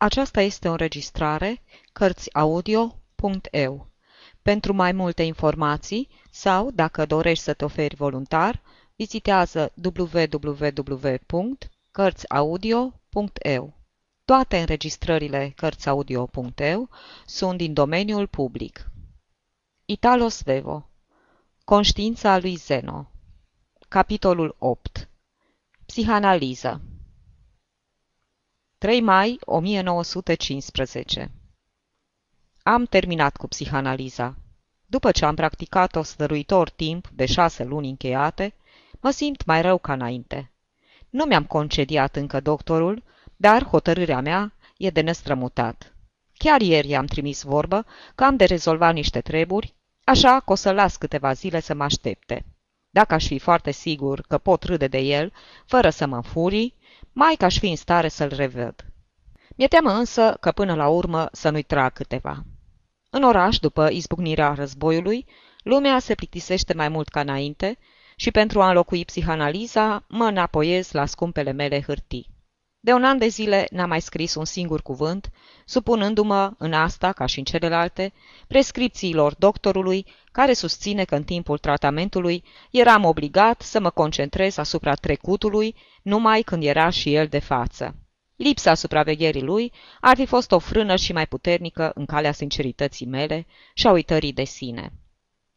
Aceasta este o înregistrare Cărțiaudio.eu. Pentru mai multe informații sau, dacă dorești să te oferi voluntar, vizitează www.cărțiaudio.eu. Toate înregistrările Cărțiaudio.eu sunt din domeniul public. Italo Svevo Conștiința lui Zeno Capitolul 8 Psihanaliză 3 mai 1915 Am terminat cu psihanaliza. După ce am practicat-o stăruitor timp de șase luni încheiate, mă simt mai rău ca înainte. Nu mi-am concediat încă doctorul, dar hotărârea mea e de nestrămutat. Chiar ieri am trimis vorbă că am de rezolva niște treburi, așa că o să las câteva zile să mă aștepte. Dacă aș fi foarte sigur că pot râde de el, fără să mă furii, mai că aș fi în stare să-l revăd. Mi-e teamă însă că până la urmă să nu-i trag câteva. În oraș, după izbucnirea războiului, lumea se plictisește mai mult ca înainte și pentru a înlocui psihanaliza, mă înapoiez la scumpele mele hârtii. De un an de zile n-am mai scris un singur cuvânt, supunându-mă în asta, ca și în celelalte, prescripțiilor doctorului, care susține că în timpul tratamentului eram obligat să mă concentrez asupra trecutului, numai când era și el de față. Lipsa supravegherii lui ar fi fost o frână și mai puternică în calea sincerității mele și a uitării de sine.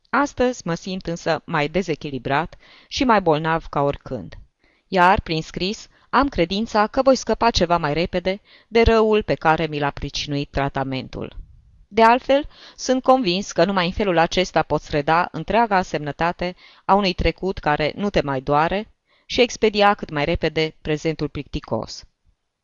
Astăzi mă simt însă mai dezechilibrat și mai bolnav ca oricând. Iar, prin scris, am credința că voi scăpa ceva mai repede de răul pe care mi l-a pricinuit tratamentul. De altfel, sunt convins că numai în felul acesta poți reda întreaga semnătate a unui trecut care nu te mai doare și expedia cât mai repede prezentul plicticos.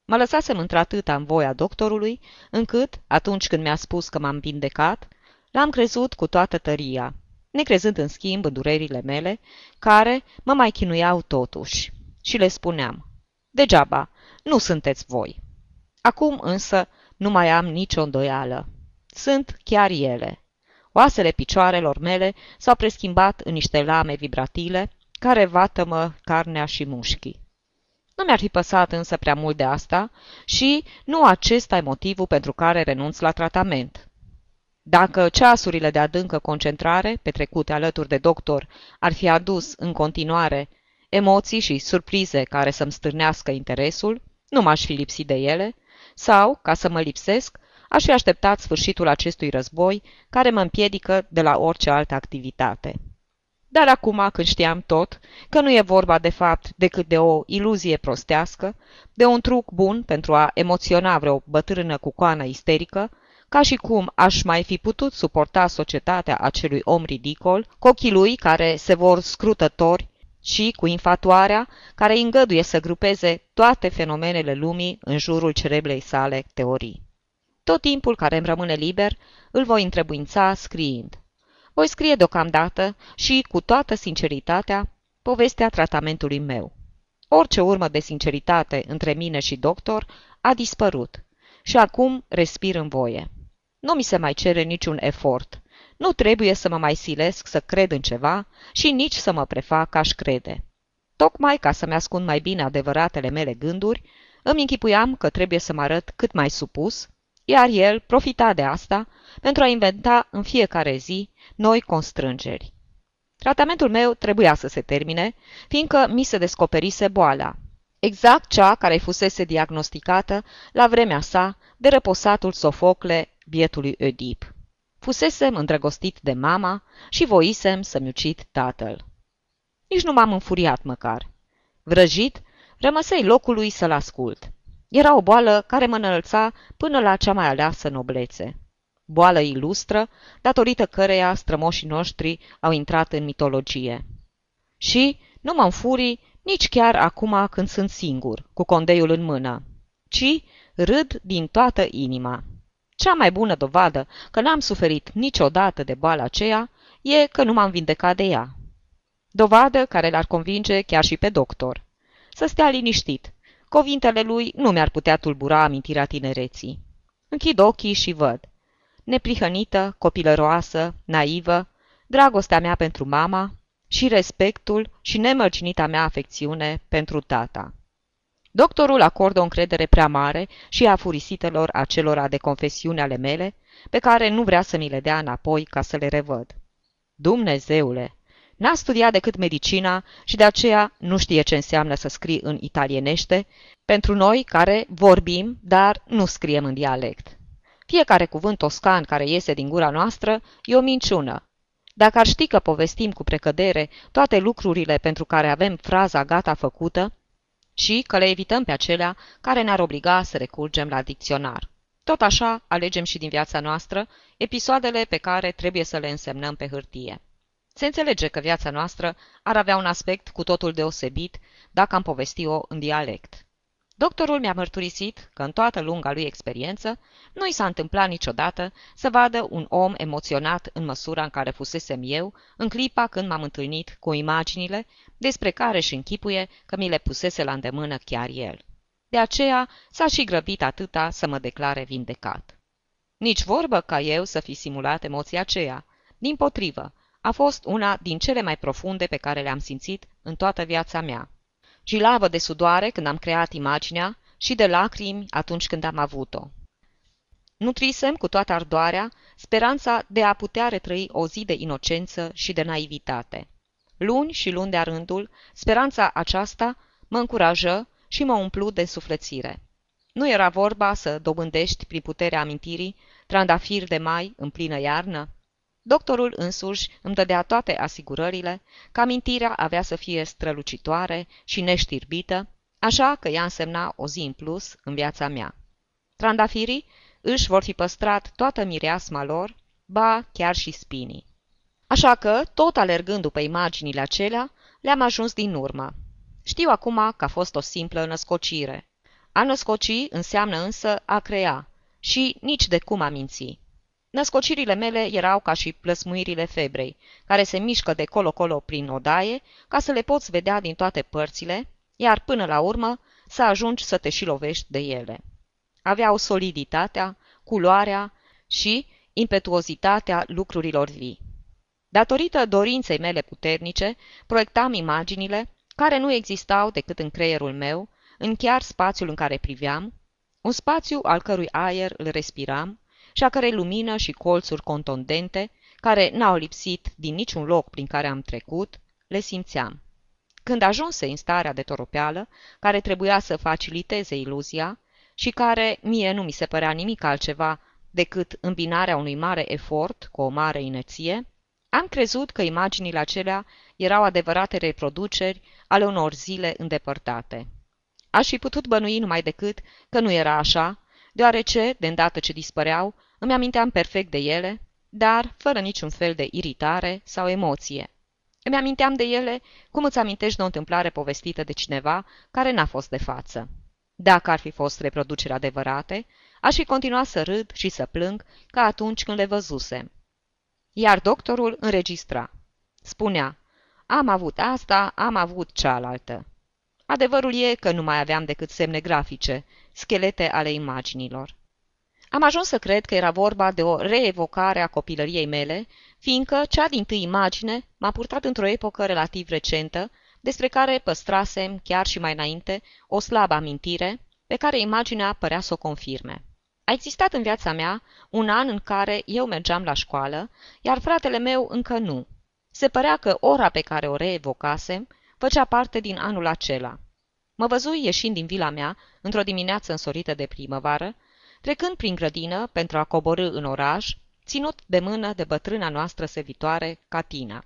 Mă lăsasem într-atâta în voia doctorului, încât, atunci când mi-a spus că m-am vindecat, l-am crezut cu toată tăria, necrezând în schimb în durerile mele, care mă mai chinuiau totuși. Și le spuneam, degeaba, nu sunteți voi. Acum însă nu mai am nicio îndoială. Sunt chiar ele. Oasele picioarelor mele s-au preschimbat în niște lame vibratile care vatămă carnea și mușchii. Nu mi-ar fi păsat însă prea mult de asta și nu acesta e motivul pentru care renunț la tratament. Dacă ceasurile de adâncă concentrare, petrecute alături de doctor, ar fi adus în continuare emoții și surprize care să-mi stârnească interesul, nu m-aș fi lipsit de ele, sau, ca să mă lipsesc, aș fi așteptat sfârșitul acestui război care mă împiedică de la orice altă activitate. Dar acum, când știam tot, că nu e vorba de fapt decât de o iluzie prostească, de un truc bun pentru a emoționa vreo bătrână cu coană isterică, ca și cum aș mai fi putut suporta societatea acelui om ridicol, cu ochii lui care se vor scrutători și cu infatuarea care îi îngăduie să grupeze toate fenomenele lumii în jurul cereblei sale teorii. Tot timpul care îmi rămâne liber, îl voi întrebuința scriind. Voi scrie deocamdată și, cu toată sinceritatea, povestea tratamentului meu. Orice urmă de sinceritate între mine și doctor a dispărut și acum respir în voie. Nu mi se mai cere niciun efort. Nu trebuie să mă mai silesc să cred în ceva și nici să mă prefac aș crede. Tocmai ca să-mi ascund mai bine adevăratele mele gânduri, îmi închipuiam că trebuie să mă arăt cât mai supus, iar el profita de asta pentru a inventa în fiecare zi noi constrângeri. Tratamentul meu trebuia să se termine, fiindcă mi se descoperise boala, exact cea care fusese diagnosticată la vremea sa de răposatul Sofocle bietului Oedip. Fusesem îndrăgostit de mama și voisem să-mi ucid tatăl. Nici nu m-am înfuriat măcar. Vrăjit, rămăsei locului să-l ascult. Era o boală care mă înălța până la cea mai aleasă noblețe. Boală ilustră, datorită căreia strămoșii noștri au intrat în mitologie. Și nu mă înfurii nici chiar acum când sunt singur, cu condeiul în mână, ci râd din toată inima. Cea mai bună dovadă că n-am suferit niciodată de boala aceea e că nu m-am vindecat de ea. Dovadă care l-ar convinge chiar și pe doctor. Să stea liniștit. Cuvintele lui nu mi-ar putea tulbura amintirea tinereții. Închid ochii și văd. Neprihănită, copilăroasă, naivă, dragostea mea pentru mama și respectul și nemărginita mea afecțiune pentru tata. Doctorul acordă o încredere prea mare și a furisitelor acelora de confesiune ale mele, pe care nu vrea să mi le dea înapoi ca să le revăd. Dumnezeule! N-a studiat decât medicina și de aceea nu știe ce înseamnă să scrii în italienește, pentru noi care vorbim, dar nu scriem în dialect. Fiecare cuvânt toscan care iese din gura noastră e o minciună. Dacă ar ști că povestim cu precădere toate lucrurile pentru care avem fraza gata făcută și că le evităm pe acelea care ne-ar obliga să recurgem la dicționar. Tot așa alegem și din viața noastră episoadele pe care trebuie să le însemnăm pe hârtie. Se înțelege că viața noastră ar avea un aspect cu totul deosebit dacă am povesti-o în dialect. Doctorul mi-a mărturisit că în toată lunga lui experiență nu i s-a întâmplat niciodată să vadă un om emoționat în măsura în care fusesem eu în clipa când m-am întâlnit cu imaginile despre care și închipuie că mi le pusese la îndemână chiar el. De aceea s-a și grăbit atâta să mă declare vindecat. Nici vorbă ca eu să fi simulat emoția aceea. Din potrivă, a fost una din cele mai profunde pe care le-am simțit în toată viața mea. Gilavă de sudoare când am creat imaginea și de lacrimi atunci când am avut-o. Nutrisem cu toată ardoarea speranța de a putea retrăi o zi de inocență și de naivitate. Luni și luni de rândul, speranța aceasta mă încurajă și mă umplu de suflețire. Nu era vorba să dobândești prin puterea amintirii trandafiri de mai în plină iarnă? Doctorul însuși îmi dădea toate asigurările că amintirea avea să fie strălucitoare și neștirbită, așa că ea însemna o zi în plus în viața mea. Trandafirii își vor fi păstrat toată mireasma lor, ba chiar și spinii. Așa că, tot alergând după imaginile acelea, le-am ajuns din urmă. Știu acum că a fost o simplă născocire. A născoci înseamnă însă a crea și nici de cum a minți. Născocirile mele erau ca și plăsmuirile febrei, care se mișcă de colo-colo prin odaie, ca să le poți vedea din toate părțile, iar până la urmă să ajungi să te și lovești de ele. Aveau soliditatea, culoarea și impetuozitatea lucrurilor vii. Datorită dorinței mele puternice, proiectam imaginile care nu existau decât în creierul meu, în chiar spațiul în care priveam, un spațiu al cărui aer îl respiram, și a cărei lumină și colțuri contondente, care n-au lipsit din niciun loc prin care am trecut, le simțeam. Când ajunse în starea de toropeală, care trebuia să faciliteze iluzia și care mie nu mi se părea nimic altceva decât îmbinarea unui mare efort cu o mare inerție, am crezut că imaginile acelea erau adevărate reproduceri ale unor zile îndepărtate. Aș fi putut bănui numai decât că nu era așa, deoarece, de îndată ce dispăreau, îmi aminteam perfect de ele, dar fără niciun fel de iritare sau emoție. Îmi aminteam de ele cum îți amintești de o întâmplare povestită de cineva care n-a fost de față. Dacă ar fi fost reproduceri adevărate, aș fi continuat să râd și să plâng ca atunci când le văzusem. Iar doctorul înregistra. Spunea, am avut asta, am avut cealaltă. Adevărul e că nu mai aveam decât semne grafice, schelete ale imaginilor. Am ajuns să cred că era vorba de o reevocare a copilăriei mele, fiindcă cea din tâi imagine m-a purtat într-o epocă relativ recentă, despre care păstrasem, chiar și mai înainte, o slabă amintire, pe care imaginea părea să o confirme. A existat în viața mea un an în care eu mergeam la școală, iar fratele meu încă nu. Se părea că ora pe care o reevocasem făcea parte din anul acela. Mă văzui ieșind din vila mea, într-o dimineață însorită de primăvară, trecând prin grădină pentru a coborâ în oraș, ținut de mână de bătrâna noastră servitoare, Catina.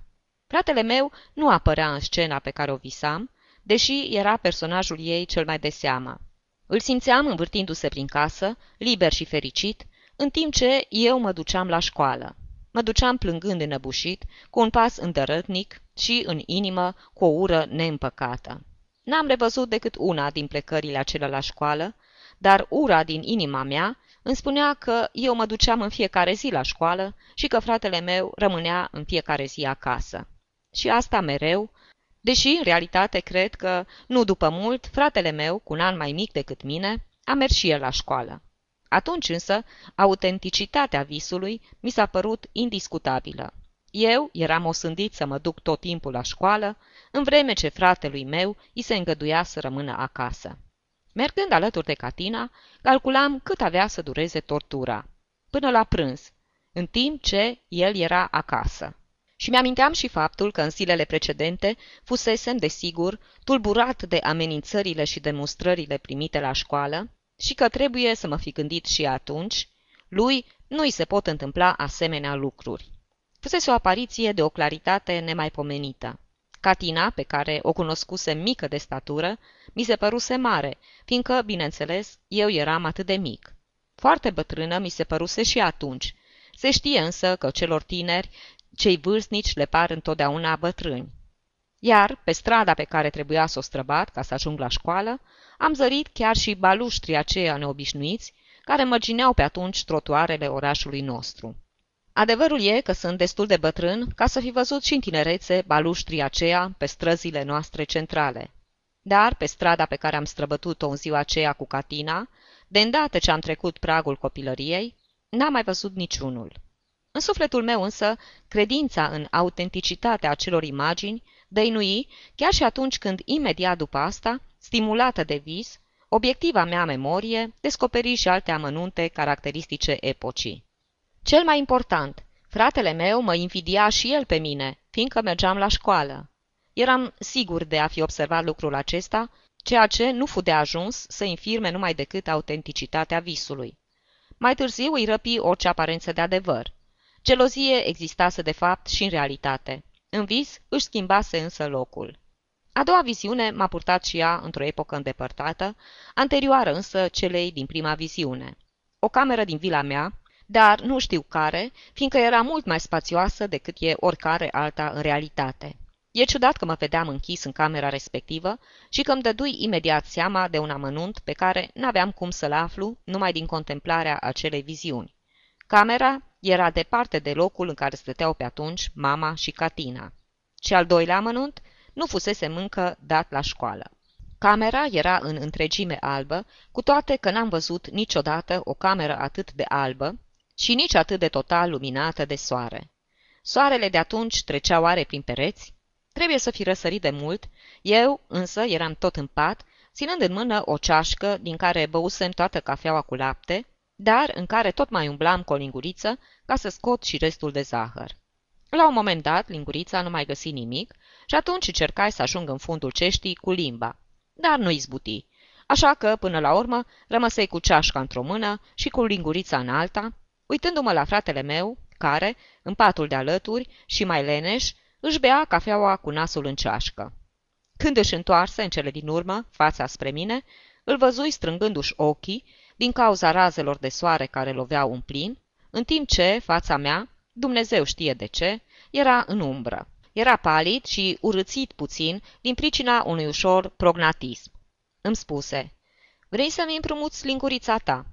Fratele meu nu apărea în scena pe care o visam, deși era personajul ei cel mai de seamă. Îl simțeam învârtindu-se prin casă, liber și fericit, în timp ce eu mă duceam la școală. Mă duceam plângând înăbușit, cu un pas îndărătnic și, în inimă, cu o ură neîmpăcată. N-am revăzut decât una din plecările acelea la școală, dar ura din inima mea îmi spunea că eu mă duceam în fiecare zi la școală și că fratele meu rămânea în fiecare zi acasă. Și asta mereu, deși în realitate cred că, nu după mult, fratele meu, cu un an mai mic decât mine, a mers și el la școală. Atunci însă, autenticitatea visului mi s-a părut indiscutabilă. Eu eram osândit să mă duc tot timpul la școală, în vreme ce fratelui meu îi se îngăduia să rămână acasă. Mergând alături de Catina, calculam cât avea să dureze tortura. Până la prânz, în timp ce el era acasă. Și mi-aminteam și faptul că în zilele precedente fusesem, desigur, tulburat de amenințările și demonstrările primite la școală și că trebuie să mă fi gândit și atunci, lui nu-i se pot întâmpla asemenea lucruri. Fusese o apariție de o claritate nemaipomenită. Catina, pe care o cunoscuse mică de statură, mi se păruse mare, fiindcă, bineînțeles, eu eram atât de mic. Foarte bătrână mi se păruse și atunci. Se știe însă că celor tineri, cei vârstnici le par întotdeauna bătrâni. Iar, pe strada pe care trebuia să o străbat ca să ajung la școală, am zărit chiar și baluștrii aceia neobișnuiți, care mărgineau pe atunci trotuarele orașului nostru. Adevărul e că sunt destul de bătrân ca să fi văzut și în tinerețe baluștrii aceea pe străzile noastre centrale. Dar, pe strada pe care am străbătut-o în ziua aceea cu Catina, de îndată ce am trecut pragul copilăriei, n-am mai văzut niciunul. În sufletul meu însă, credința în autenticitatea acelor imagini dăinui chiar și atunci când, imediat după asta, stimulată de vis, obiectiva mea memorie descoperi și alte amănunte caracteristice epocii. Cel mai important, fratele meu mă invidia și el pe mine, fiindcă mergeam la școală. Eram sigur de a fi observat lucrul acesta, ceea ce nu fu de ajuns să infirme numai decât autenticitatea visului. Mai târziu îi răpi orice aparență de adevăr. Gelozie existase de fapt și în realitate. În vis își schimbase însă locul. A doua viziune m-a purtat și ea într-o epocă îndepărtată, anterioară însă celei din prima viziune. O cameră din vila mea, dar nu știu care, fiindcă era mult mai spațioasă decât e oricare alta în realitate. E ciudat că mă vedeam închis în camera respectivă și că îmi dădui imediat seama de un amănunt pe care n-aveam cum să-l aflu numai din contemplarea acelei viziuni. Camera era departe de locul în care stăteau pe atunci mama și Catina. Și al doilea amănunt nu fusese încă dat la școală. Camera era în întregime albă, cu toate că n-am văzut niciodată o cameră atât de albă și nici atât de total luminată de soare. Soarele de atunci trecea oare prin pereți? Trebuie să fi răsărit de mult, eu însă eram tot în pat, ținând în mână o ceașcă din care băusem toată cafeaua cu lapte, dar în care tot mai umblam cu o linguriță ca să scot și restul de zahăr. La un moment dat, lingurița nu mai găsi nimic și atunci încercai să ajung în fundul ceștii cu limba. Dar nu izbuti. Așa că, până la urmă, rămăsei cu ceașca într-o mână și cu lingurița în alta, uitându-mă la fratele meu, care, în patul de alături și mai leneș, își bea cafeaua cu nasul în ceașcă. Când își întoarse în cele din urmă, fața spre mine, îl văzui strângându-și ochii din cauza razelor de soare care loveau în plin, în timp ce fața mea, Dumnezeu știe de ce, era în umbră. Era palid și urâțit puțin din pricina unui ușor prognatism. Îmi spuse, vrei să-mi împrumuți lingurița ta?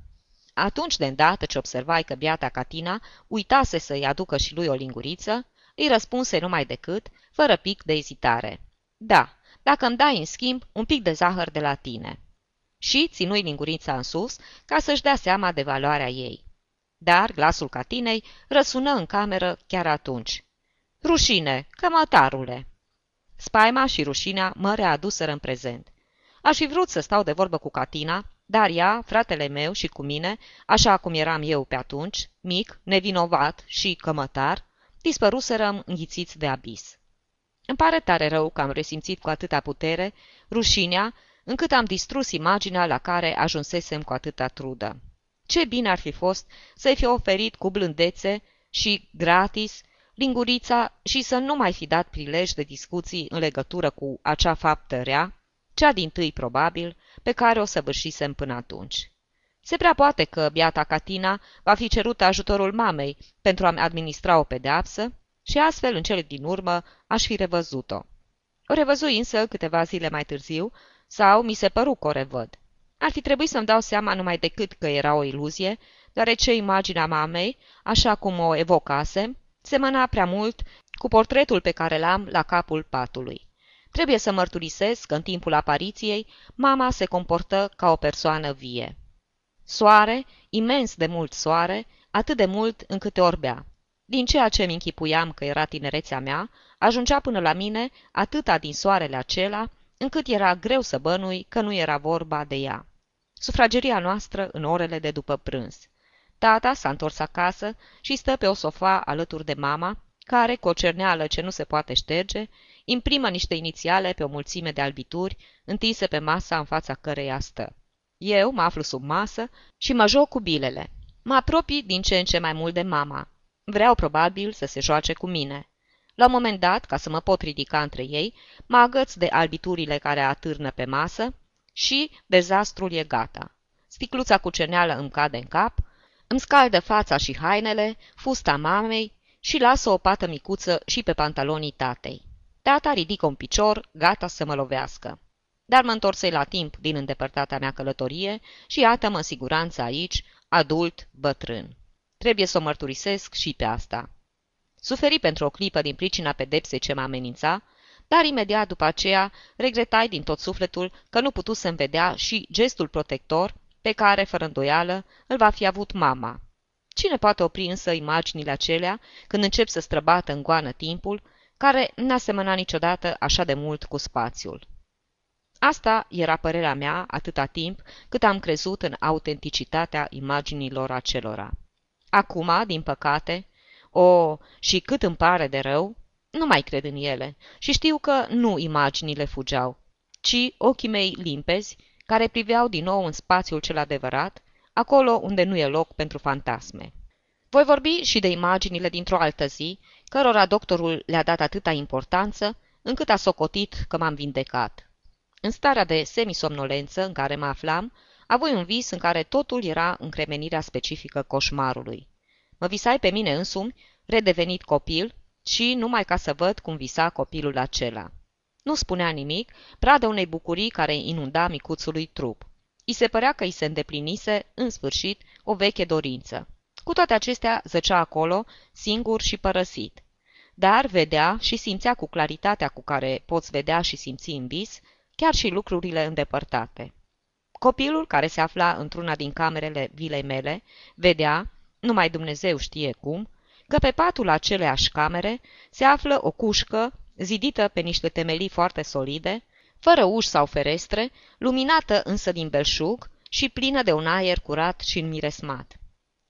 Atunci, de îndată ce observai că biata Catina uitase să-i aducă și lui o linguriță, îi răspunse numai decât, fără pic de ezitare. Da, dacă îmi dai în schimb un pic de zahăr de la tine. Și ținui lingurița în sus ca să-și dea seama de valoarea ei. Dar glasul Catinei răsună în cameră chiar atunci. Rușine, cămătarule! Spaima și rușinea mă readuseră în prezent. Aș fi vrut să stau de vorbă cu Catina, dar ea, fratele meu și cu mine, așa cum eram eu pe atunci, mic, nevinovat și cămătar, dispăruserăm înghițiți de abis. Îmi pare tare rău că am resimțit cu atâta putere rușinea, încât am distrus imaginea la care ajunsesem cu atâta trudă. Ce bine ar fi fost să-i fi oferit cu blândețe și gratis lingurița și să nu mai fi dat prilej de discuții în legătură cu acea faptă rea, cea din tâi probabil, pe care o săvârșisem până atunci. Se prea poate că biata Catina va fi cerut ajutorul mamei pentru a-mi administra o pedeapsă și astfel, în cele din urmă, aș fi revăzut-o. O revăzui însă câteva zile mai târziu, sau mi se păru că o revăd. Ar fi trebuit să-mi dau seama numai decât că era o iluzie, deoarece imaginea mamei, așa cum o evocasem, semăna prea mult cu portretul pe care l-am la capul patului. Trebuie să mărturisesc că în timpul apariției mama se comportă ca o persoană vie. Soare, imens de mult soare, atât de mult încât te orbea. Din ceea ce mi închipuiam că era tinerețea mea, ajungea până la mine atâta din soarele acela, încât era greu să bănui că nu era vorba de ea. Sufrageria noastră în orele de după prânz. Tata s-a întors acasă și stă pe o sofa alături de mama, care, cu o cerneală ce nu se poate șterge, imprimă niște inițiale pe o mulțime de albituri întinse pe masa în fața căreia stă. Eu mă aflu sub masă și mă joc cu bilele. Mă apropii din ce în ce mai mult de mama. Vreau probabil să se joace cu mine. La un moment dat, ca să mă pot ridica între ei, mă agăț de albiturile care atârnă pe masă și dezastrul e gata. Sticluța cu ceneală îmi cade în cap, îmi scaldă fața și hainele, fusta mamei și lasă o pată micuță și pe pantalonii tatei. Tata ridică un picior, gata să mă lovească. Dar mă întorsei la timp din îndepărtata mea călătorie și iată-mă în siguranță aici, adult, bătrân. Trebuie să o mărturisesc și pe asta. Suferi pentru o clipă din pricina pedepsei ce mă amenința, dar imediat după aceea regretai din tot sufletul că nu putu să-mi vedea și gestul protector pe care, fără îndoială, îl va fi avut mama. Cine poate opri însă imaginile acelea când încep să străbată în goană timpul, care n-a semănat niciodată așa de mult cu spațiul? Asta era părerea mea atâta timp cât am crezut în autenticitatea imaginilor acelora. Acum, din păcate, o, și cât îmi pare de rău, nu mai cred în ele și știu că nu imaginile fugeau, ci ochii mei limpezi, care priveau din nou în spațiul cel adevărat, acolo unde nu e loc pentru fantasme. Voi vorbi și de imaginile dintr-o altă zi, cărora doctorul le-a dat atâta importanță, încât a socotit că m-am vindecat. În starea de semisomnolență în care mă aflam, avui un vis în care totul era încremenirea specifică coșmarului. Mă visai pe mine însumi, redevenit copil, și numai ca să văd cum visa copilul acela. Nu spunea nimic, pradă unei bucurii care inunda micuțului trup. I se părea că îi se îndeplinise, în sfârșit, o veche dorință. Cu toate acestea, zăcea acolo, singur și părăsit. Dar vedea și simțea cu claritatea cu care poți vedea și simți în vis, chiar și lucrurile îndepărtate. Copilul, care se afla într-una din camerele vilei mele, vedea, numai Dumnezeu știe cum, că pe patul aceleași camere se află o cușcă zidită pe niște temelii foarte solide, fără uși sau ferestre, luminată însă din belșug și plină de un aer curat și înmiresmat.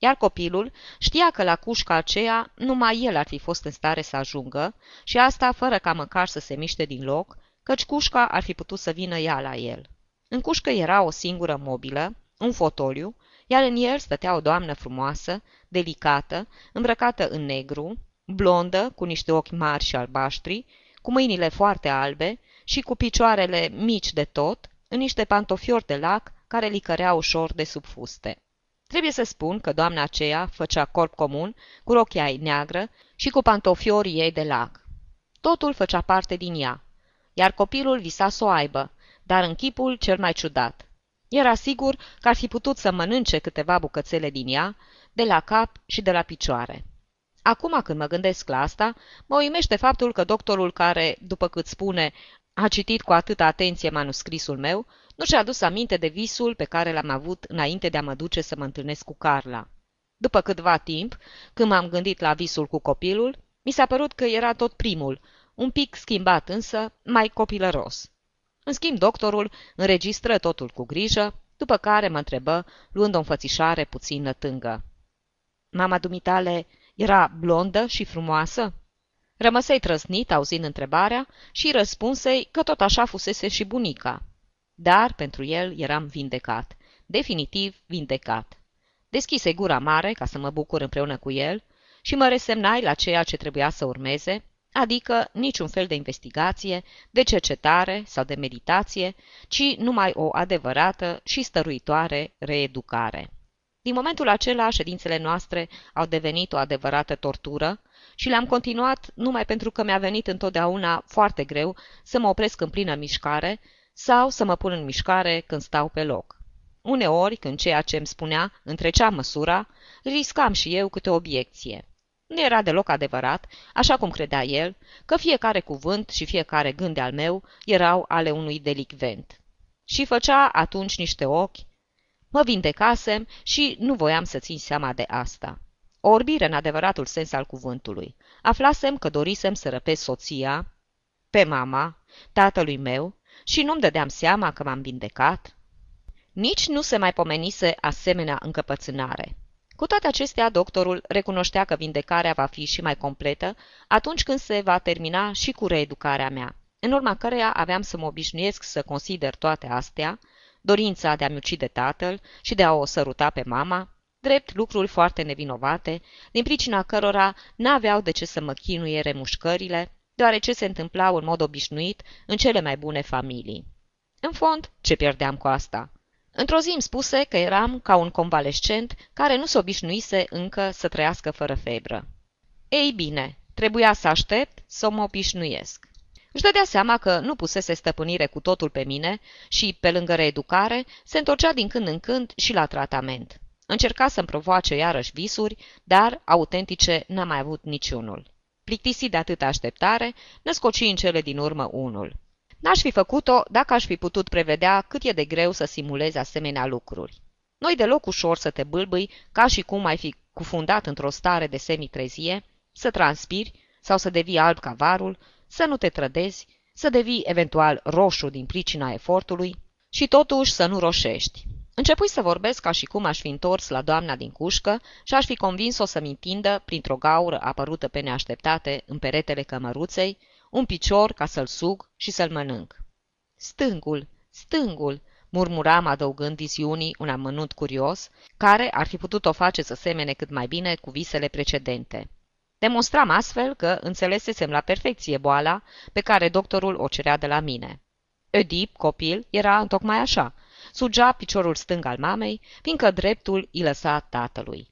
Iar copilul știa că la cușca aceea numai el ar fi fost în stare să ajungă și asta fără ca măcar să se miște din loc, căci cușca ar fi putut să vină ea la el. În cușcă era o singură mobilă, un fotoliu, iar în el stătea o doamnă frumoasă, delicată, îmbrăcată în negru, blondă, cu niște ochi mari și albaștri, cu mâinile foarte albe și cu picioarele mici de tot, în niște pantofiori de lac care licăreau ușor de sub fuste. Trebuie să spun că doamna aceea făcea corp comun, cu rochia ei neagră și cu pantofiorii ei de lac. Totul făcea parte din ea, iar copilul visa să o aibă, dar în chipul cel mai ciudat. Era sigur că ar fi putut să mănânce câteva bucățele din ea, de la cap și de la picioare. Acum când mă gândesc la asta, mă uimește faptul că doctorul care, după cât spune, a citit cu atâta atenție manuscrisul meu, nu și-a adus aminte de visul pe care l-am avut înainte de a mă duce să mă întâlnesc cu Carla. După câtva timp, când m-am gândit la visul cu copilul, mi s-a părut că era tot primul, un pic schimbat însă, mai copilăros. În schimb, doctorul înregistră totul cu grijă, după care mă întrebă, luând o înfățișare puțin nătângă. Mama dumitale era blondă și frumoasă? Rămăsei trăsnit auzind întrebarea și răspunsei că tot așa fusese și bunica. Dar pentru el eram vindecat, definitiv vindecat. Deschise gura mare ca să mă bucur împreună cu el și mă resemnai la ceea ce trebuia să urmeze, adică niciun fel de investigație, de cercetare sau de meditație, ci numai o adevărată și stăruitoare reeducare. Din momentul acela, ședințele noastre au devenit o adevărată tortură și le-am continuat numai pentru că mi-a venit întotdeauna foarte greu să mă opresc în plină mișcare sau să mă pun în mișcare când stau pe loc. Uneori, când ceea ce îmi spunea întrecea măsura, riscam și eu câte o obiecție. Nu era deloc adevărat, așa cum credea el, că fiecare cuvânt și fiecare gând al meu erau ale unui delicvent. Și făcea atunci niște ochi. Mă vindecasem și nu voiam să țin seama de asta. O orbire în adevăratul sens al cuvântului. Aflasem că dorisem să răpesc soția, pe mama, tatălui meu, și nu-mi dădeam seama că m-am vindecat. Nici nu se mai pomenise asemenea încăpățânare. Cu toate acestea, doctorul recunoștea că vindecarea va fi și mai completă atunci când se va termina și cu reeducarea mea, în urma căreia aveam să mă obișnuiesc să consider toate astea, dorința de a-mi ucide tatăl și de a o săruta pe mama, drept lucruri foarte nevinovate, din pricina cărora n-aveau de ce să mă chinuie remușcările, deoarece se întâmplau în mod obișnuit în cele mai bune familii. În fond, ce pierdeam cu asta? Într-o zi îmi spuse că eram ca un convalescent care nu se obișnuise încă să trăiască fără febră. Ei bine, trebuia să aștept să mă obișnuiesc. Își dădea seama că nu pusese stăpânire cu totul pe mine și, pe lângă reeducare, se întorcea din când în când și la tratament. Încerca să-mi provoace iarăși visuri, dar autentice n-a mai avut niciunul. Plictisit de atâta așteptare, născoci în cele din urmă unul. N-aș fi făcut-o dacă aș fi putut prevedea cât e de greu să simulezi asemenea lucruri. Noi deloc ușor să te bâlbâi ca și cum ai fi cufundat într-o stare de semitrezie, să transpiri sau să devii alb ca varul, să nu te trădezi, să devii eventual roșu din pricina efortului și totuși să nu roșești. Începui să vorbesc ca și cum aș fi întors la doamna din cușcă și aș fi convins-o să-mi întindă, printr-o gaură apărută pe neașteptate în peretele cămăruței, un picior ca să-l sug și să-l mănânc. Stângul, stângul, murmuram adăugând viziunii un amănunt curios, care ar fi putut o face să semene cât mai bine cu visele precedente. Demonstram astfel că înțelesesem la perfecție boala pe care doctorul o cerea de la mine. Oedip, copil, era întocmai așa. Sugea piciorul stâng al mamei, fiindcă dreptul îi lăsa tatălui.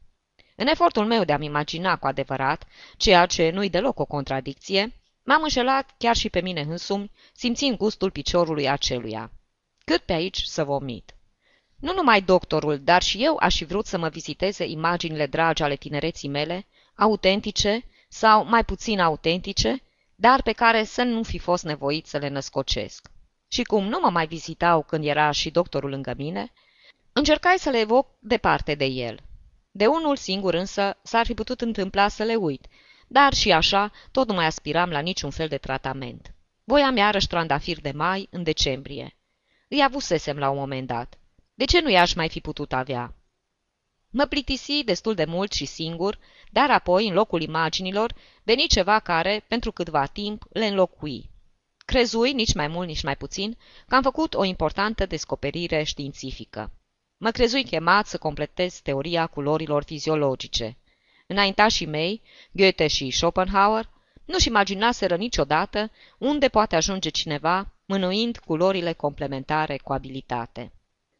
În efortul meu de a-mi imagina cu adevărat, ceea ce nu-i deloc o contradicție, M-am înșelat chiar și pe mine însumi, simțind gustul piciorului aceluia. Cât pe aici să vomit. Nu numai doctorul, dar și eu aș fi vrut să mă viziteze imaginile dragi ale tinereții mele, autentice sau mai puțin autentice, dar pe care să nu fi fost nevoit să le născocesc. Și cum nu mă mai vizitau când era și doctorul lângă mine, încercai să le evoc departe de el. De unul singur însă s-ar fi putut întâmpla să le uit, dar și așa, tot nu mai aspiram la niciun fel de tratament. Voiam iarăși ștrandafir de mai în decembrie. Îi avusesem la un moment dat. De ce nu i-aș mai fi putut avea? Mă plictisi destul de mult și singur, dar apoi, în locul imaginilor, veni ceva care, pentru câtva timp, le înlocui. Crezui, nici mai mult, nici mai puțin, că am făcut o importantă descoperire științifică. Mă crezui chemat să completez teoria culorilor fiziologice. Înaintașii mei, Goethe și Schopenhauer, nu-și imaginaseră niciodată unde poate ajunge cineva mânuind culorile complementare cu abilitate.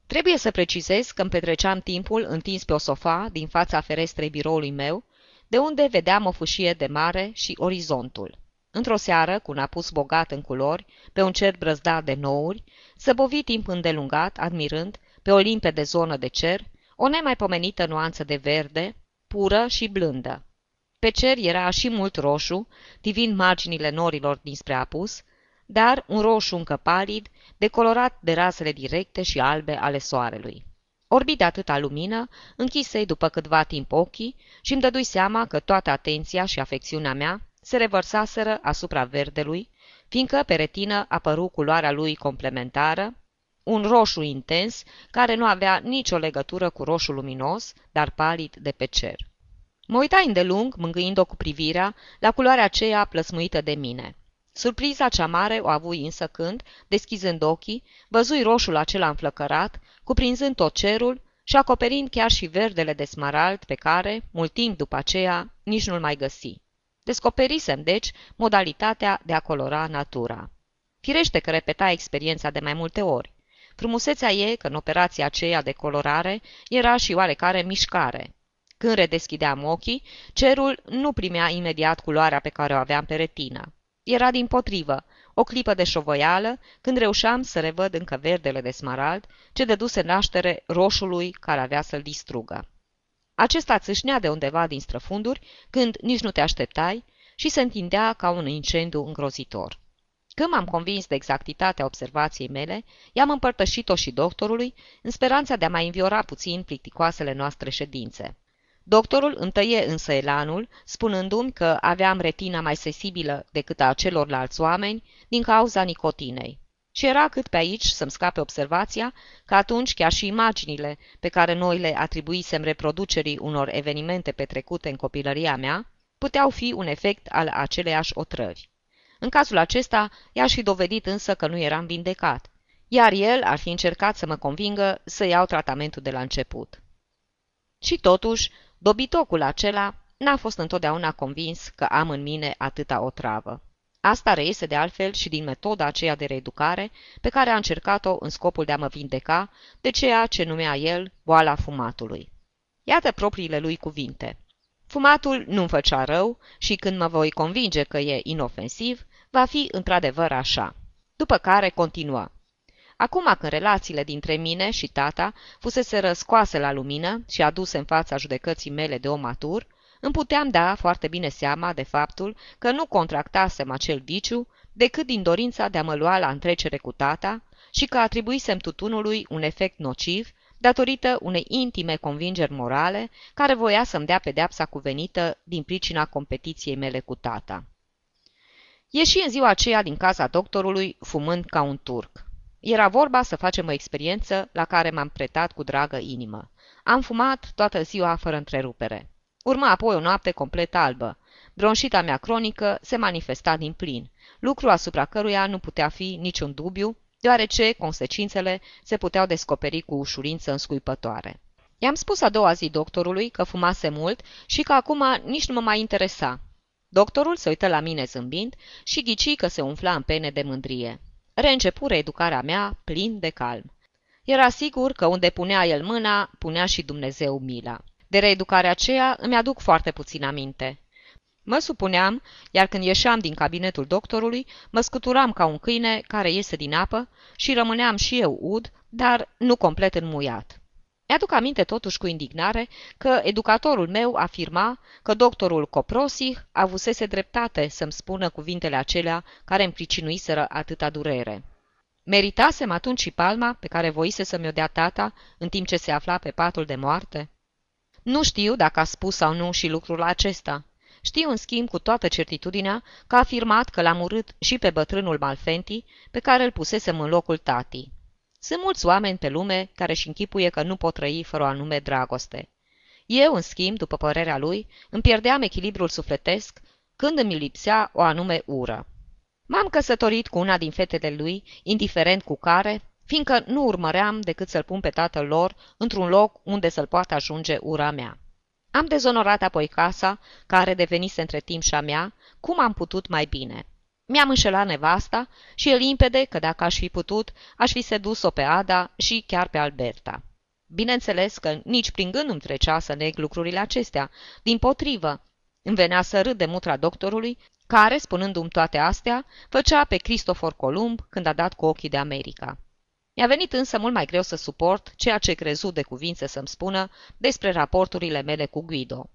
Trebuie să precizez că îmi petreceam timpul întins pe o sofa din fața ferestrei biroului meu, de unde vedeam o fâșie de mare și orizontul. Într-o seară, cu un apus bogat în culori, pe un cer brăzdat de nouri, bovi timp îndelungat, admirând, pe o limpede zonă de cer, o nemaipomenită nuanță de verde, pură și blândă. Pe cer era și mult roșu, divind marginile norilor dinspre apus, dar un roșu încă palid, decolorat de razele directe și albe ale soarelui. Orbit de atâta lumină, închisei după câtva timp ochii și îmi dădui seama că toată atenția și afecțiunea mea se revărsaseră asupra verdelui, fiindcă pe retină apăru culoarea lui complementară, un roșu intens, care nu avea nicio legătură cu roșul luminos, dar palid de pe cer. Mă uitai îndelung, mângâind-o cu privirea, la culoarea aceea plăsmuită de mine. Surpriza cea mare o avui însă când, deschizând ochii, văzui roșul acela înflăcărat, cuprinzând tot cerul și acoperind chiar și verdele de smarald pe care, mult timp după aceea, nici nu-l mai găsi. Descoperisem, deci, modalitatea de a colora natura. Firește că repeta experiența de mai multe ori. Frumusețea e că în operația aceea de colorare era și oarecare mișcare. Când redeschideam ochii, cerul nu primea imediat culoarea pe care o aveam pe retină. Era din potrivă, o clipă de șovăială, când reușeam să revăd încă verdele de smarald, ce dăduse naștere roșului care avea să-l distrugă. Acesta țâșnea de undeva din străfunduri, când nici nu te așteptai, și se întindea ca un incendiu îngrozitor. Când m-am convins de exactitatea observației mele, i-am împărtășit-o și doctorului, în speranța de a mai înviora puțin plicticoasele noastre ședințe. Doctorul întăie însă elanul, spunându-mi că aveam retina mai sensibilă decât a celorlalți oameni din cauza nicotinei. Și era cât pe aici să-mi scape observația că atunci chiar și imaginile pe care noi le atribuisem reproducerii unor evenimente petrecute în copilăria mea puteau fi un efect al aceleiași otrăvi. În cazul acesta, i-aș fi dovedit însă că nu eram vindecat, iar el ar fi încercat să mă convingă să iau tratamentul de la început. Și totuși, dobitocul acela n-a fost întotdeauna convins că am în mine atâta otravă. Asta reiese de altfel și din metoda aceea de reeducare pe care a încercat-o în scopul de a mă vindeca de ceea ce numea el boala fumatului. Iată propriile lui cuvinte. Fumatul nu-mi făcea rău și când mă voi convinge că e inofensiv, va fi într-adevăr așa. După care continuă. Acum când relațiile dintre mine și tata fusese răscoase la lumină și aduse în fața judecății mele de om matur, îmi puteam da foarte bine seama de faptul că nu contractasem acel viciu decât din dorința de a mă lua la întrecere cu tata și că atribuisem tutunului un efect nociv datorită unei intime convingeri morale care voia să-mi dea pedeapsa cuvenită din pricina competiției mele cu tata. Ieși în ziua aceea din casa doctorului fumând ca un turc. Era vorba să facem o experiență la care m-am pretat cu dragă inimă. Am fumat toată ziua fără întrerupere. Urma apoi o noapte complet albă. Bronșita mea cronică se manifesta din plin, lucru asupra căruia nu putea fi niciun dubiu, deoarece consecințele se puteau descoperi cu ușurință înscuipătoare. I-am spus a doua zi doctorului că fumase mult și că acum nici nu mă mai interesa. Doctorul se uită la mine zâmbind și ghici că se umfla în pene de mândrie. Reîncepu reeducarea mea plin de calm. Era sigur că unde punea el mâna, punea și Dumnezeu mila. De reeducarea aceea îmi aduc foarte puțin aminte. Mă supuneam, iar când ieșeam din cabinetul doctorului, mă scuturam ca un câine care iese din apă și rămâneam și eu ud, dar nu complet înmuiat. Mi-aduc aminte totuși cu indignare că educatorul meu afirma că doctorul Coprosih avusese dreptate să-mi spună cuvintele acelea care îmi pricinuiseră atâta durere. Meritasem atunci și palma pe care voise să-mi o dea tata în timp ce se afla pe patul de moarte? Nu știu dacă a spus sau nu și lucrul acesta. Știu, în schimb, cu toată certitudinea că a afirmat că l-am urât și pe bătrânul Malfenti, pe care îl pusesem în locul tatii. Sunt mulți oameni pe lume care își închipuie că nu pot trăi fără o anume dragoste. Eu, în schimb, după părerea lui, îmi pierdeam echilibrul sufletesc când îmi lipsea o anume ură. M-am căsătorit cu una din fetele lui, indiferent cu care, fiindcă nu urmăream decât să-l pun pe tatăl lor într-un loc unde să-l poată ajunge ura mea. Am dezonorat apoi casa, care devenise între timp și a mea, cum am putut mai bine. Mi-am înșelat nevasta și e limpede că dacă aș fi putut, aș fi sedus-o pe Ada și chiar pe Alberta. Bineînțeles că nici prin gând nu trecea să neg lucrurile acestea. Din potrivă, îmi venea să râd de mutra doctorului, care, spunându-mi toate astea, făcea pe Cristofor Columb când a dat cu ochii de America. Mi-a venit însă mult mai greu să suport ceea ce crezut de cuvințe să-mi spună despre raporturile mele cu Guido.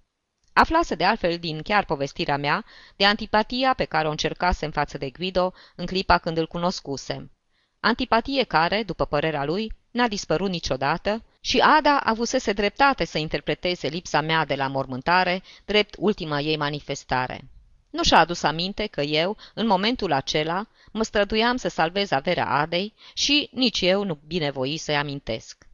Aflase de altfel din chiar povestirea mea de antipatia pe care o încercase în față de Guido în clipa când îl cunoscusem. Antipatie care, după părerea lui, n-a dispărut niciodată și Ada avusese dreptate să interpreteze lipsa mea de la mormântare drept ultima ei manifestare. Nu și-a adus aminte că eu, în momentul acela, mă străduiam să salvez averea Adei și nici eu nu binevoi să-i amintesc.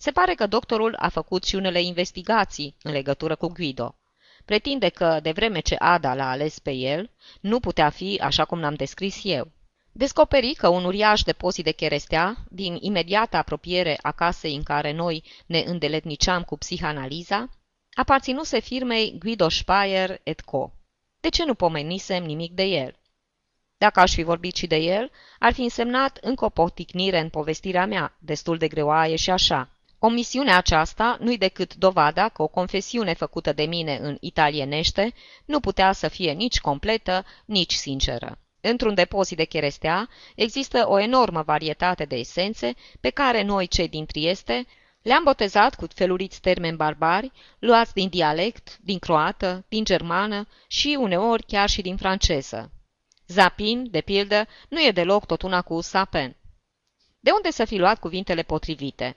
Se pare că doctorul a făcut și unele investigații în legătură cu Guido. Pretinde că, de vreme ce Ada l-a ales pe el, nu putea fi așa cum l-am descris eu. Descoperi că un uriaș depozit de cherestea, din imediată apropiere a casei în care noi ne îndeletniceam cu psihanaliza, aparținuse firmei Guido Speyer et Co. De ce nu pomenisem nimic de el? Dacă aș fi vorbit și de el, ar fi însemnat încă o poticnire în povestirea mea, destul de greoaie și așa. Omisiunea aceasta nu-i decât dovada că o confesiune făcută de mine în italienește nu putea să fie nici completă, nici sinceră. Într-un depozit de cherestea există o enormă varietate de esențe pe care noi, cei din Trieste, le-am botezat cu feluriți termeni barbari, luați din dialect, din croată, din germană și uneori chiar și din franceză. Zapin, de pildă, nu e deloc tot una cu sapen. De unde să fi luat cuvintele potrivite?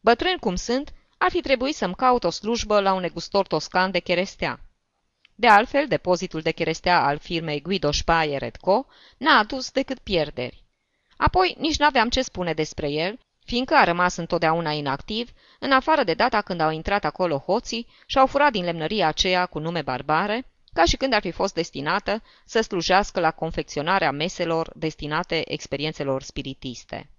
Bătrân cum sunt, ar fi trebuit să-mi caut o slujbă la un negustor toscan de cherestea. De altfel, depozitul de cherestea al firmei Guido Speyer Co. n-a adus decât pierderi. Apoi nici n-aveam ce spune despre el, fiindcă a rămas întotdeauna inactiv, în afară de data când au intrat acolo hoții și au furat din lemnăria aceea cu nume barbare, ca și când ar fi fost destinată să slujească la confecționarea meselor destinate experiențelor spiritiste.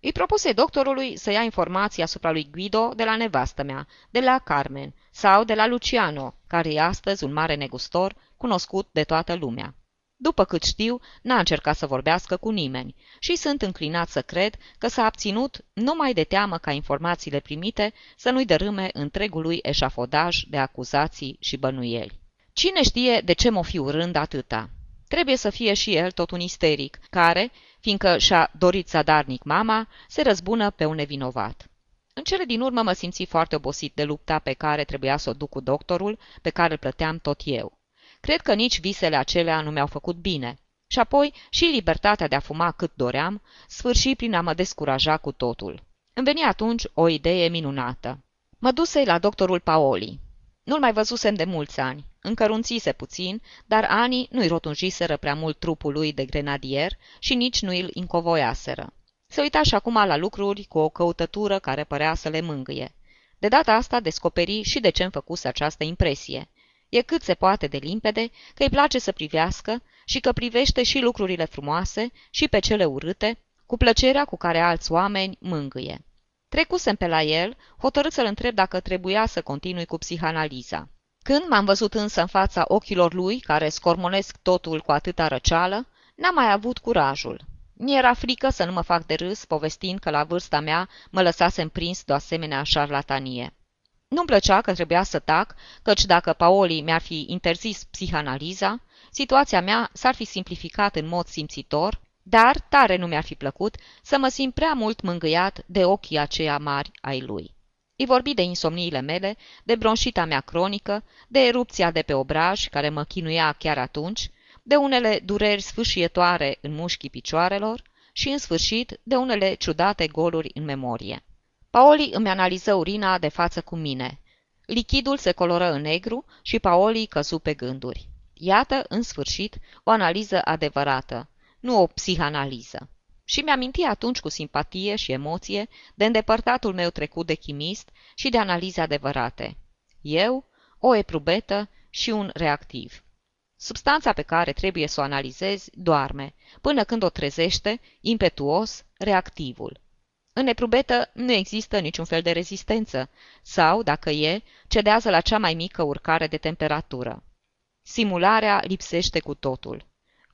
Îi propuse doctorului să ia informații asupra lui Guido de la nevastă mea, de la Carmen sau de la Luciano, care e astăzi un mare negustor cunoscut de toată lumea. După cât știu, n-a încercat să vorbească cu nimeni și sunt înclinat să cred că s-a abținut numai de teamă ca informațiile primite să nu-i dărâme întregului eșafodaj de acuzații și bănuieli. Cine știe de ce m-o fi urând atâta? Trebuie să fie și el tot un isteric, care, fiindcă și-a dorit zadarnic mama, se răzbună pe un nevinovat. În cele din urmă mă simți foarte obosit de lupta pe care trebuia să o duc cu doctorul, pe care îl plăteam tot eu. Cred că nici visele acelea nu mi-au făcut bine. Și apoi și libertatea de a fuma cât doream, sfârși prin a mă descuraja cu totul. Îmi veni atunci o idee minunată. Mă dusei la doctorul Paoli. Nu-l mai văzusem de mulți ani. Încărunțise puțin, dar anii nu-i rotunjiseră prea mult trupul lui de grenadier și nici nu îl incovoiaseră. Se uita și acum la lucruri cu o căutătură care părea să le mângâie. De data asta descoperi și de ce îmi făcuse această impresie. E cât se poate de limpede că îi place să privească și că privește și lucrurile frumoase și pe cele urâte, cu plăcerea cu care alți oameni mângâie. Trecusem pe la el, hotărât să-l întreb dacă trebuia să continui cu psihanaliza. Când m-am văzut însă în fața ochilor lui, care scormonesc totul cu atâta răceală, n-am mai avut curajul. Mi-era frică să nu mă fac de râs, povestind că la vârsta mea mă lăsasem prins de o asemenea șarlatanie. Nu-mi plăcea că trebuia să tac, căci dacă Paoli mi-ar fi interzis psihanaliza, situația mea s-ar fi simplificat în mod simțitor, dar tare nu mi-ar fi plăcut să mă simt prea mult mângâiat de ochii aceia mari ai lui. Îi vorbi de insomniile mele, de bronșita mea cronică, de erupția de pe obraj, care mă chinuia chiar atunci, de unele dureri sfâșietoare în mușchii picioarelor și, în sfârșit, de unele ciudate goluri în memorie. Paoli îmi analiză urina de față cu mine. Lichidul se coloră în negru și Paoli căzu pe gânduri. Iată, în sfârșit, o analiză adevărată, nu o psihanaliză. Și mi-aminti atunci cu simpatie și emoție de îndepărtatul meu trecut de chimist și de analize adevărate. Eu, o eprubetă și un reactiv. Substanța pe care trebuie să o analizezi doarme, până când o trezește, impetuos, reactivul. În eprubetă nu există niciun fel de rezistență sau, dacă e, cedează la cea mai mică urcare de temperatură. Simularea lipsește cu totul.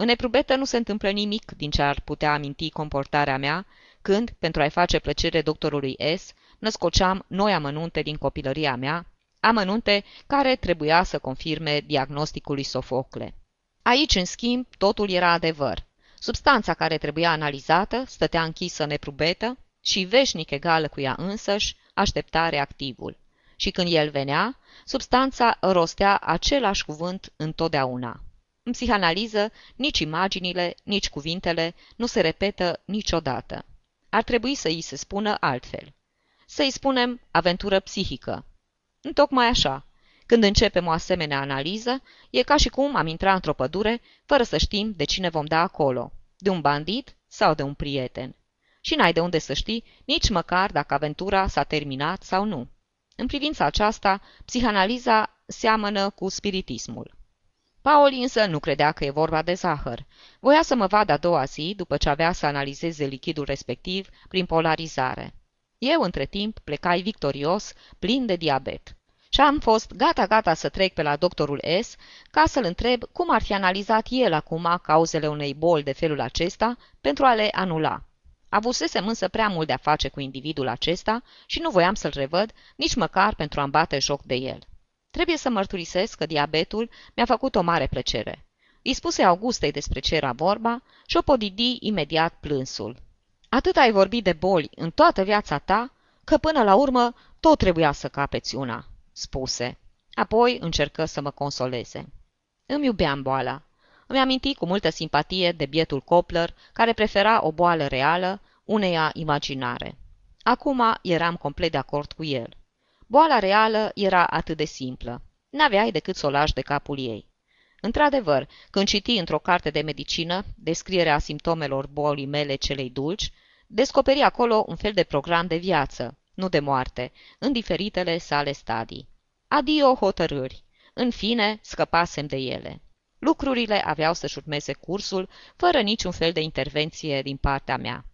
În eprubetă nu se întâmplă nimic din ce ar putea aminti comportarea mea când, pentru a-i face plăcere doctorului S, născoceam noi amănunte din copilăria mea, amănunte care trebuia să confirme diagnosticul lui Sofocle. Aici, în schimb, totul era adevăr. Substanța care trebuia analizată stătea închisă în eprubetă și veșnic egală cu ea însăși aștepta reactivul. Și când el venea, substanța rostea același cuvânt întotdeauna. În psihanaliză, nici imaginile, nici cuvintele nu se repetă niciodată. Ar trebui să îi se spună altfel. Să-i spunem aventură psihică. Întocmai așa. Când începem o asemenea analiză, e ca și cum am intrat într-o pădure fără să știm de cine vom da acolo, de un bandit sau de un prieten. Și n-ai de unde să știi nici măcar dacă aventura s-a terminat sau nu. În privința aceasta, psihanaliza seamănă cu spiritismul. Paoli însă nu credea că e vorba de zahăr. Voia să mă vadă a doua zi, după ce avea să analizeze lichidul respectiv prin polarizare. Eu, între timp, plecai victorios, plin de diabet. Și am fost gata-gata să trec pe la doctorul S ca să-l întreb cum ar fi analizat el acum cauzele unei boli de felul acesta pentru a le anula. Avusesem însă prea mult de a face cu individul acesta și nu voiam să-l revăd nici măcar pentru a-mi bate joc de el. Trebuie să mărturisesc că diabetul mi-a făcut o mare plăcere. Îi spuse Augustei despre ce era vorba și o podidi imediat plânsul. Atât ai vorbit de boli în toată viața ta, că până la urmă tot trebuia să capeți una, spuse. Apoi încercă să mă consoleze. Îmi iubeam boala. Îmi aminti cu multă simpatie de bietul Copler, care prefera o boală reală uneia imaginare. Acum eram complet de acord cu el. Boala reală era atât de simplă. N-aveai decât să o lași de capul ei. Într-adevăr, când citi într-o carte de medicină descrierea simptomelor bolii mele celei dulci, descoperi acolo un fel de program de viață, nu de moarte, în diferitele sale stadii. Adio hotărâri. În fine, scăpasem de ele. Lucrurile aveau să-și urmeze cursul, fără niciun fel de intervenție din partea mea.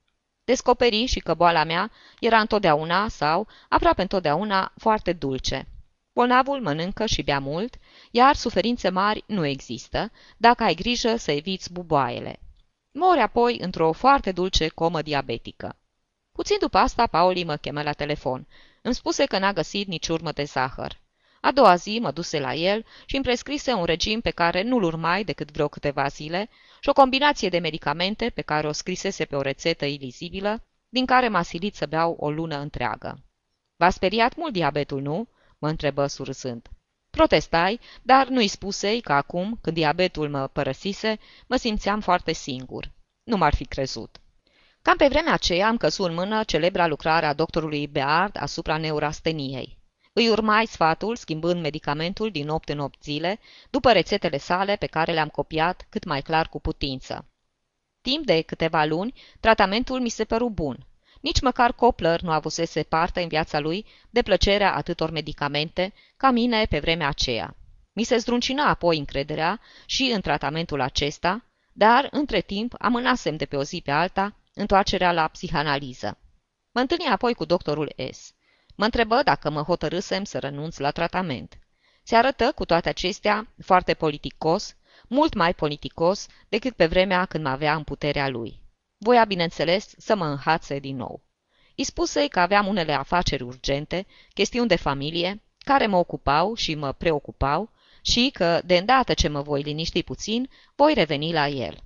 Descoperi și că boala mea era întotdeauna sau aproape întotdeauna foarte dulce. Bolnavul mănâncă și bea mult, iar suferințe mari nu există, dacă ai grijă să eviți buboaiele. Mori apoi într-o foarte dulce comă diabetică. Puțin după asta, Pauli mă chemă la telefon. Îmi spuse că n-a găsit nici urmă de zahăr. A doua zi mă duse la el și îmi prescrise un regim pe care nu-l urmai decât vreo câteva zile și o combinație de medicamente pe care o scrisese pe o rețetă ilizibilă, din care m-a silit să beau o lună întreagă. V-a speriat mult diabetul, nu?" mă întrebă surâsând. Protestai, dar nu-i spusei că acum, când diabetul mă părăsise, mă simțeam foarte singur. Nu m-ar fi crezut. Cam pe vremea aceea am căzut în mână celebra lucrare a doctorului Beard asupra neurasteniei. Îi urmai sfatul, schimbând medicamentul din 8 în 8 zile, după rețetele sale pe care le-am copiat cât mai clar cu putință. Timp de câteva luni, tratamentul mi se păru bun. Nici măcar Copler nu avusese parte în viața lui de plăcerea atâtor medicamente ca mine pe vremea aceea. Mi se zdruncina apoi încrederea și în tratamentul acesta, dar, între timp, amânasem de pe o zi pe alta întoarcerea la psihanaliză. Mă întâlni apoi cu doctorul S. Mă întrebă dacă mă hotărâsem să renunț la tratament. Se arătă, cu toate acestea, foarte politicos, mult mai politicos decât pe vremea când mă avea în puterea lui. Voia, bineînțeles, să mă înhațe din nou. Îi spuse că aveam unele afaceri urgente, chestiuni de familie, care mă ocupau și mă preocupau și că, de îndată ce mă voi liniști puțin, voi reveni la el.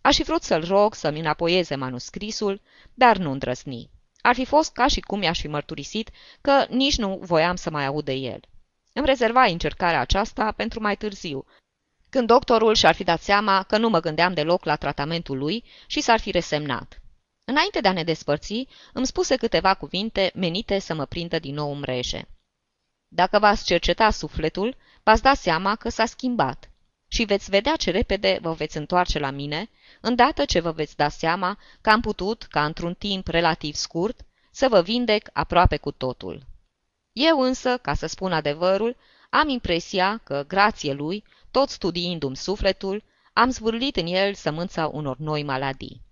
Aș fi vrut să-l rog să-mi înapoieze manuscrisul, dar nu îndrăzni. Ar fi fost ca și cum i-aș fi mărturisit că nici nu voiam să mai aud de el. Îmi rezerva încercarea aceasta pentru mai târziu, când doctorul și-ar fi dat seama că nu mă gândeam deloc la tratamentul lui și s-ar fi resemnat. Înainte de a ne despărți, îmi spuse câteva cuvinte menite să mă prindă din nou mreje. Dacă v-ați cerceta sufletul, v-ați da seama că s-a schimbat și veți vedea ce repede vă veți întoarce la mine, îndată ce vă veți da seama că am putut, ca într-un timp relativ scurt, să vă vindec aproape cu totul. Eu însă, ca să spun adevărul, am impresia că, grație lui, tot studiindu-mi sufletul, am zvârlit în el sămânța unor noi maladii.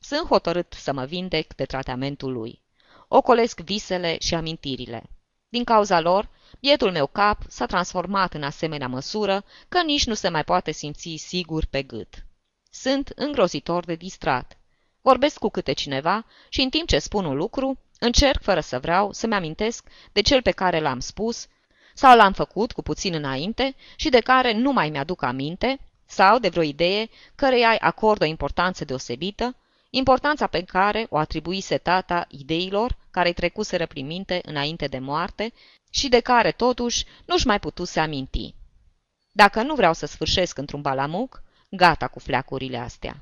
Sunt hotărât să mă vindec de tratamentul lui. Ocolesc visele și amintirile. Din cauza lor, bietul meu cap s-a transformat în asemenea măsură că nici nu se mai poate simți sigur pe gât. Sunt îngrozitor de distrat. Vorbesc cu câte cineva și în timp ce spun un lucru, încerc fără să vreau să-mi amintesc de cel pe care l-am spus sau l-am făcut cu puțin înainte și de care nu mai mi-aduc aminte, sau de vreo idee căreia acord o importanță deosebită, importanța pe care o atribuise tata ideilor care trecuseră prin minte înainte de moarte și de care totuși nu-și mai putuse aminti. Dacă nu vreau să sfârșesc într-un balamuc, gata cu fleacurile astea.